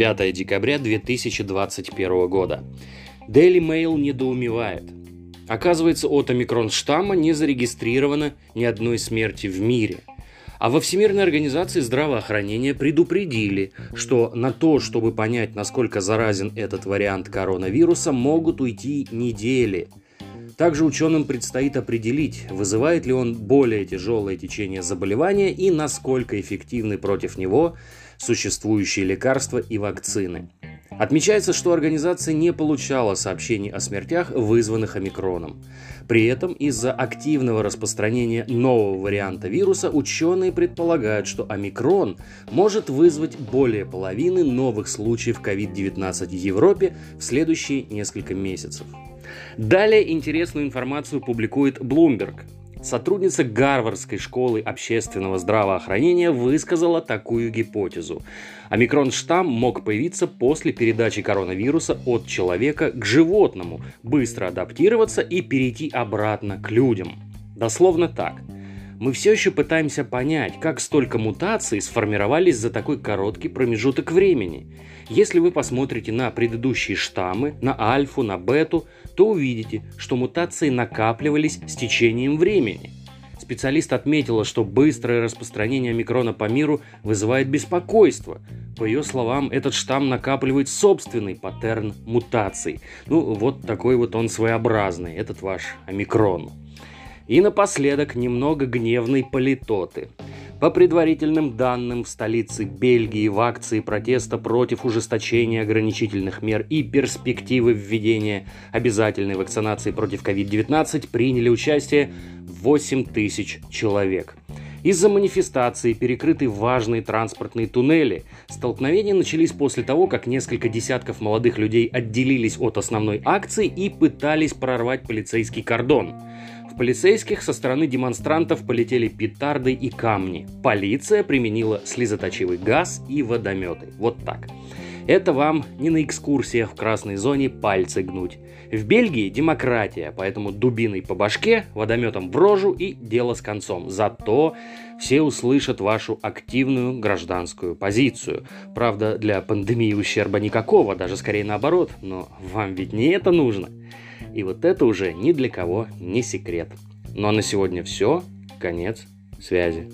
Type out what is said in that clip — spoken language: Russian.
5 декабря 2021 года. Daily Mail недоумевает. Оказывается, от омикрон штамма не зарегистрировано ни одной смерти в мире. А во Всемирной организации здравоохранения предупредили, что на то, чтобы понять, насколько заразен этот вариант коронавируса, могут уйти недели – также ученым предстоит определить, вызывает ли он более тяжелое течение заболевания и насколько эффективны против него существующие лекарства и вакцины. Отмечается, что организация не получала сообщений о смертях, вызванных омикроном. При этом из-за активного распространения нового варианта вируса ученые предполагают, что омикрон может вызвать более половины новых случаев COVID-19 в Европе в следующие несколько месяцев. Далее интересную информацию публикует Bloomberg. Сотрудница Гарвардской школы общественного здравоохранения высказала такую гипотезу. Омикрон-штамм мог появиться после передачи коронавируса от человека к животному, быстро адаптироваться и перейти обратно к людям. Дословно так – мы все еще пытаемся понять, как столько мутаций сформировались за такой короткий промежуток времени. Если вы посмотрите на предыдущие штаммы, на альфу, на бету, то увидите, что мутации накапливались с течением времени. Специалист отметила, что быстрое распространение микрона по миру вызывает беспокойство. По ее словам, этот штамм накапливает собственный паттерн мутаций. Ну, вот такой вот он своеобразный, этот ваш омикрон. И напоследок немного гневной политоты. По предварительным данным, в столице Бельгии в акции протеста против ужесточения ограничительных мер и перспективы введения обязательной вакцинации против COVID-19 приняли участие 8 тысяч человек. Из-за манифестации перекрыты важные транспортные туннели. Столкновения начались после того, как несколько десятков молодых людей отделились от основной акции и пытались прорвать полицейский кордон. Полицейских со стороны демонстрантов полетели петарды и камни. Полиция применила слезоточивый газ и водометы. Вот так. Это вам не на экскурсиях в красной зоне пальцы гнуть. В Бельгии демократия, поэтому дубиной по башке, водометом в рожу и дело с концом. Зато все услышат вашу активную гражданскую позицию. Правда, для пандемии ущерба никакого, даже скорее наоборот, но вам ведь не это нужно. И вот это уже ни для кого не секрет. Ну а на сегодня все. Конец связи.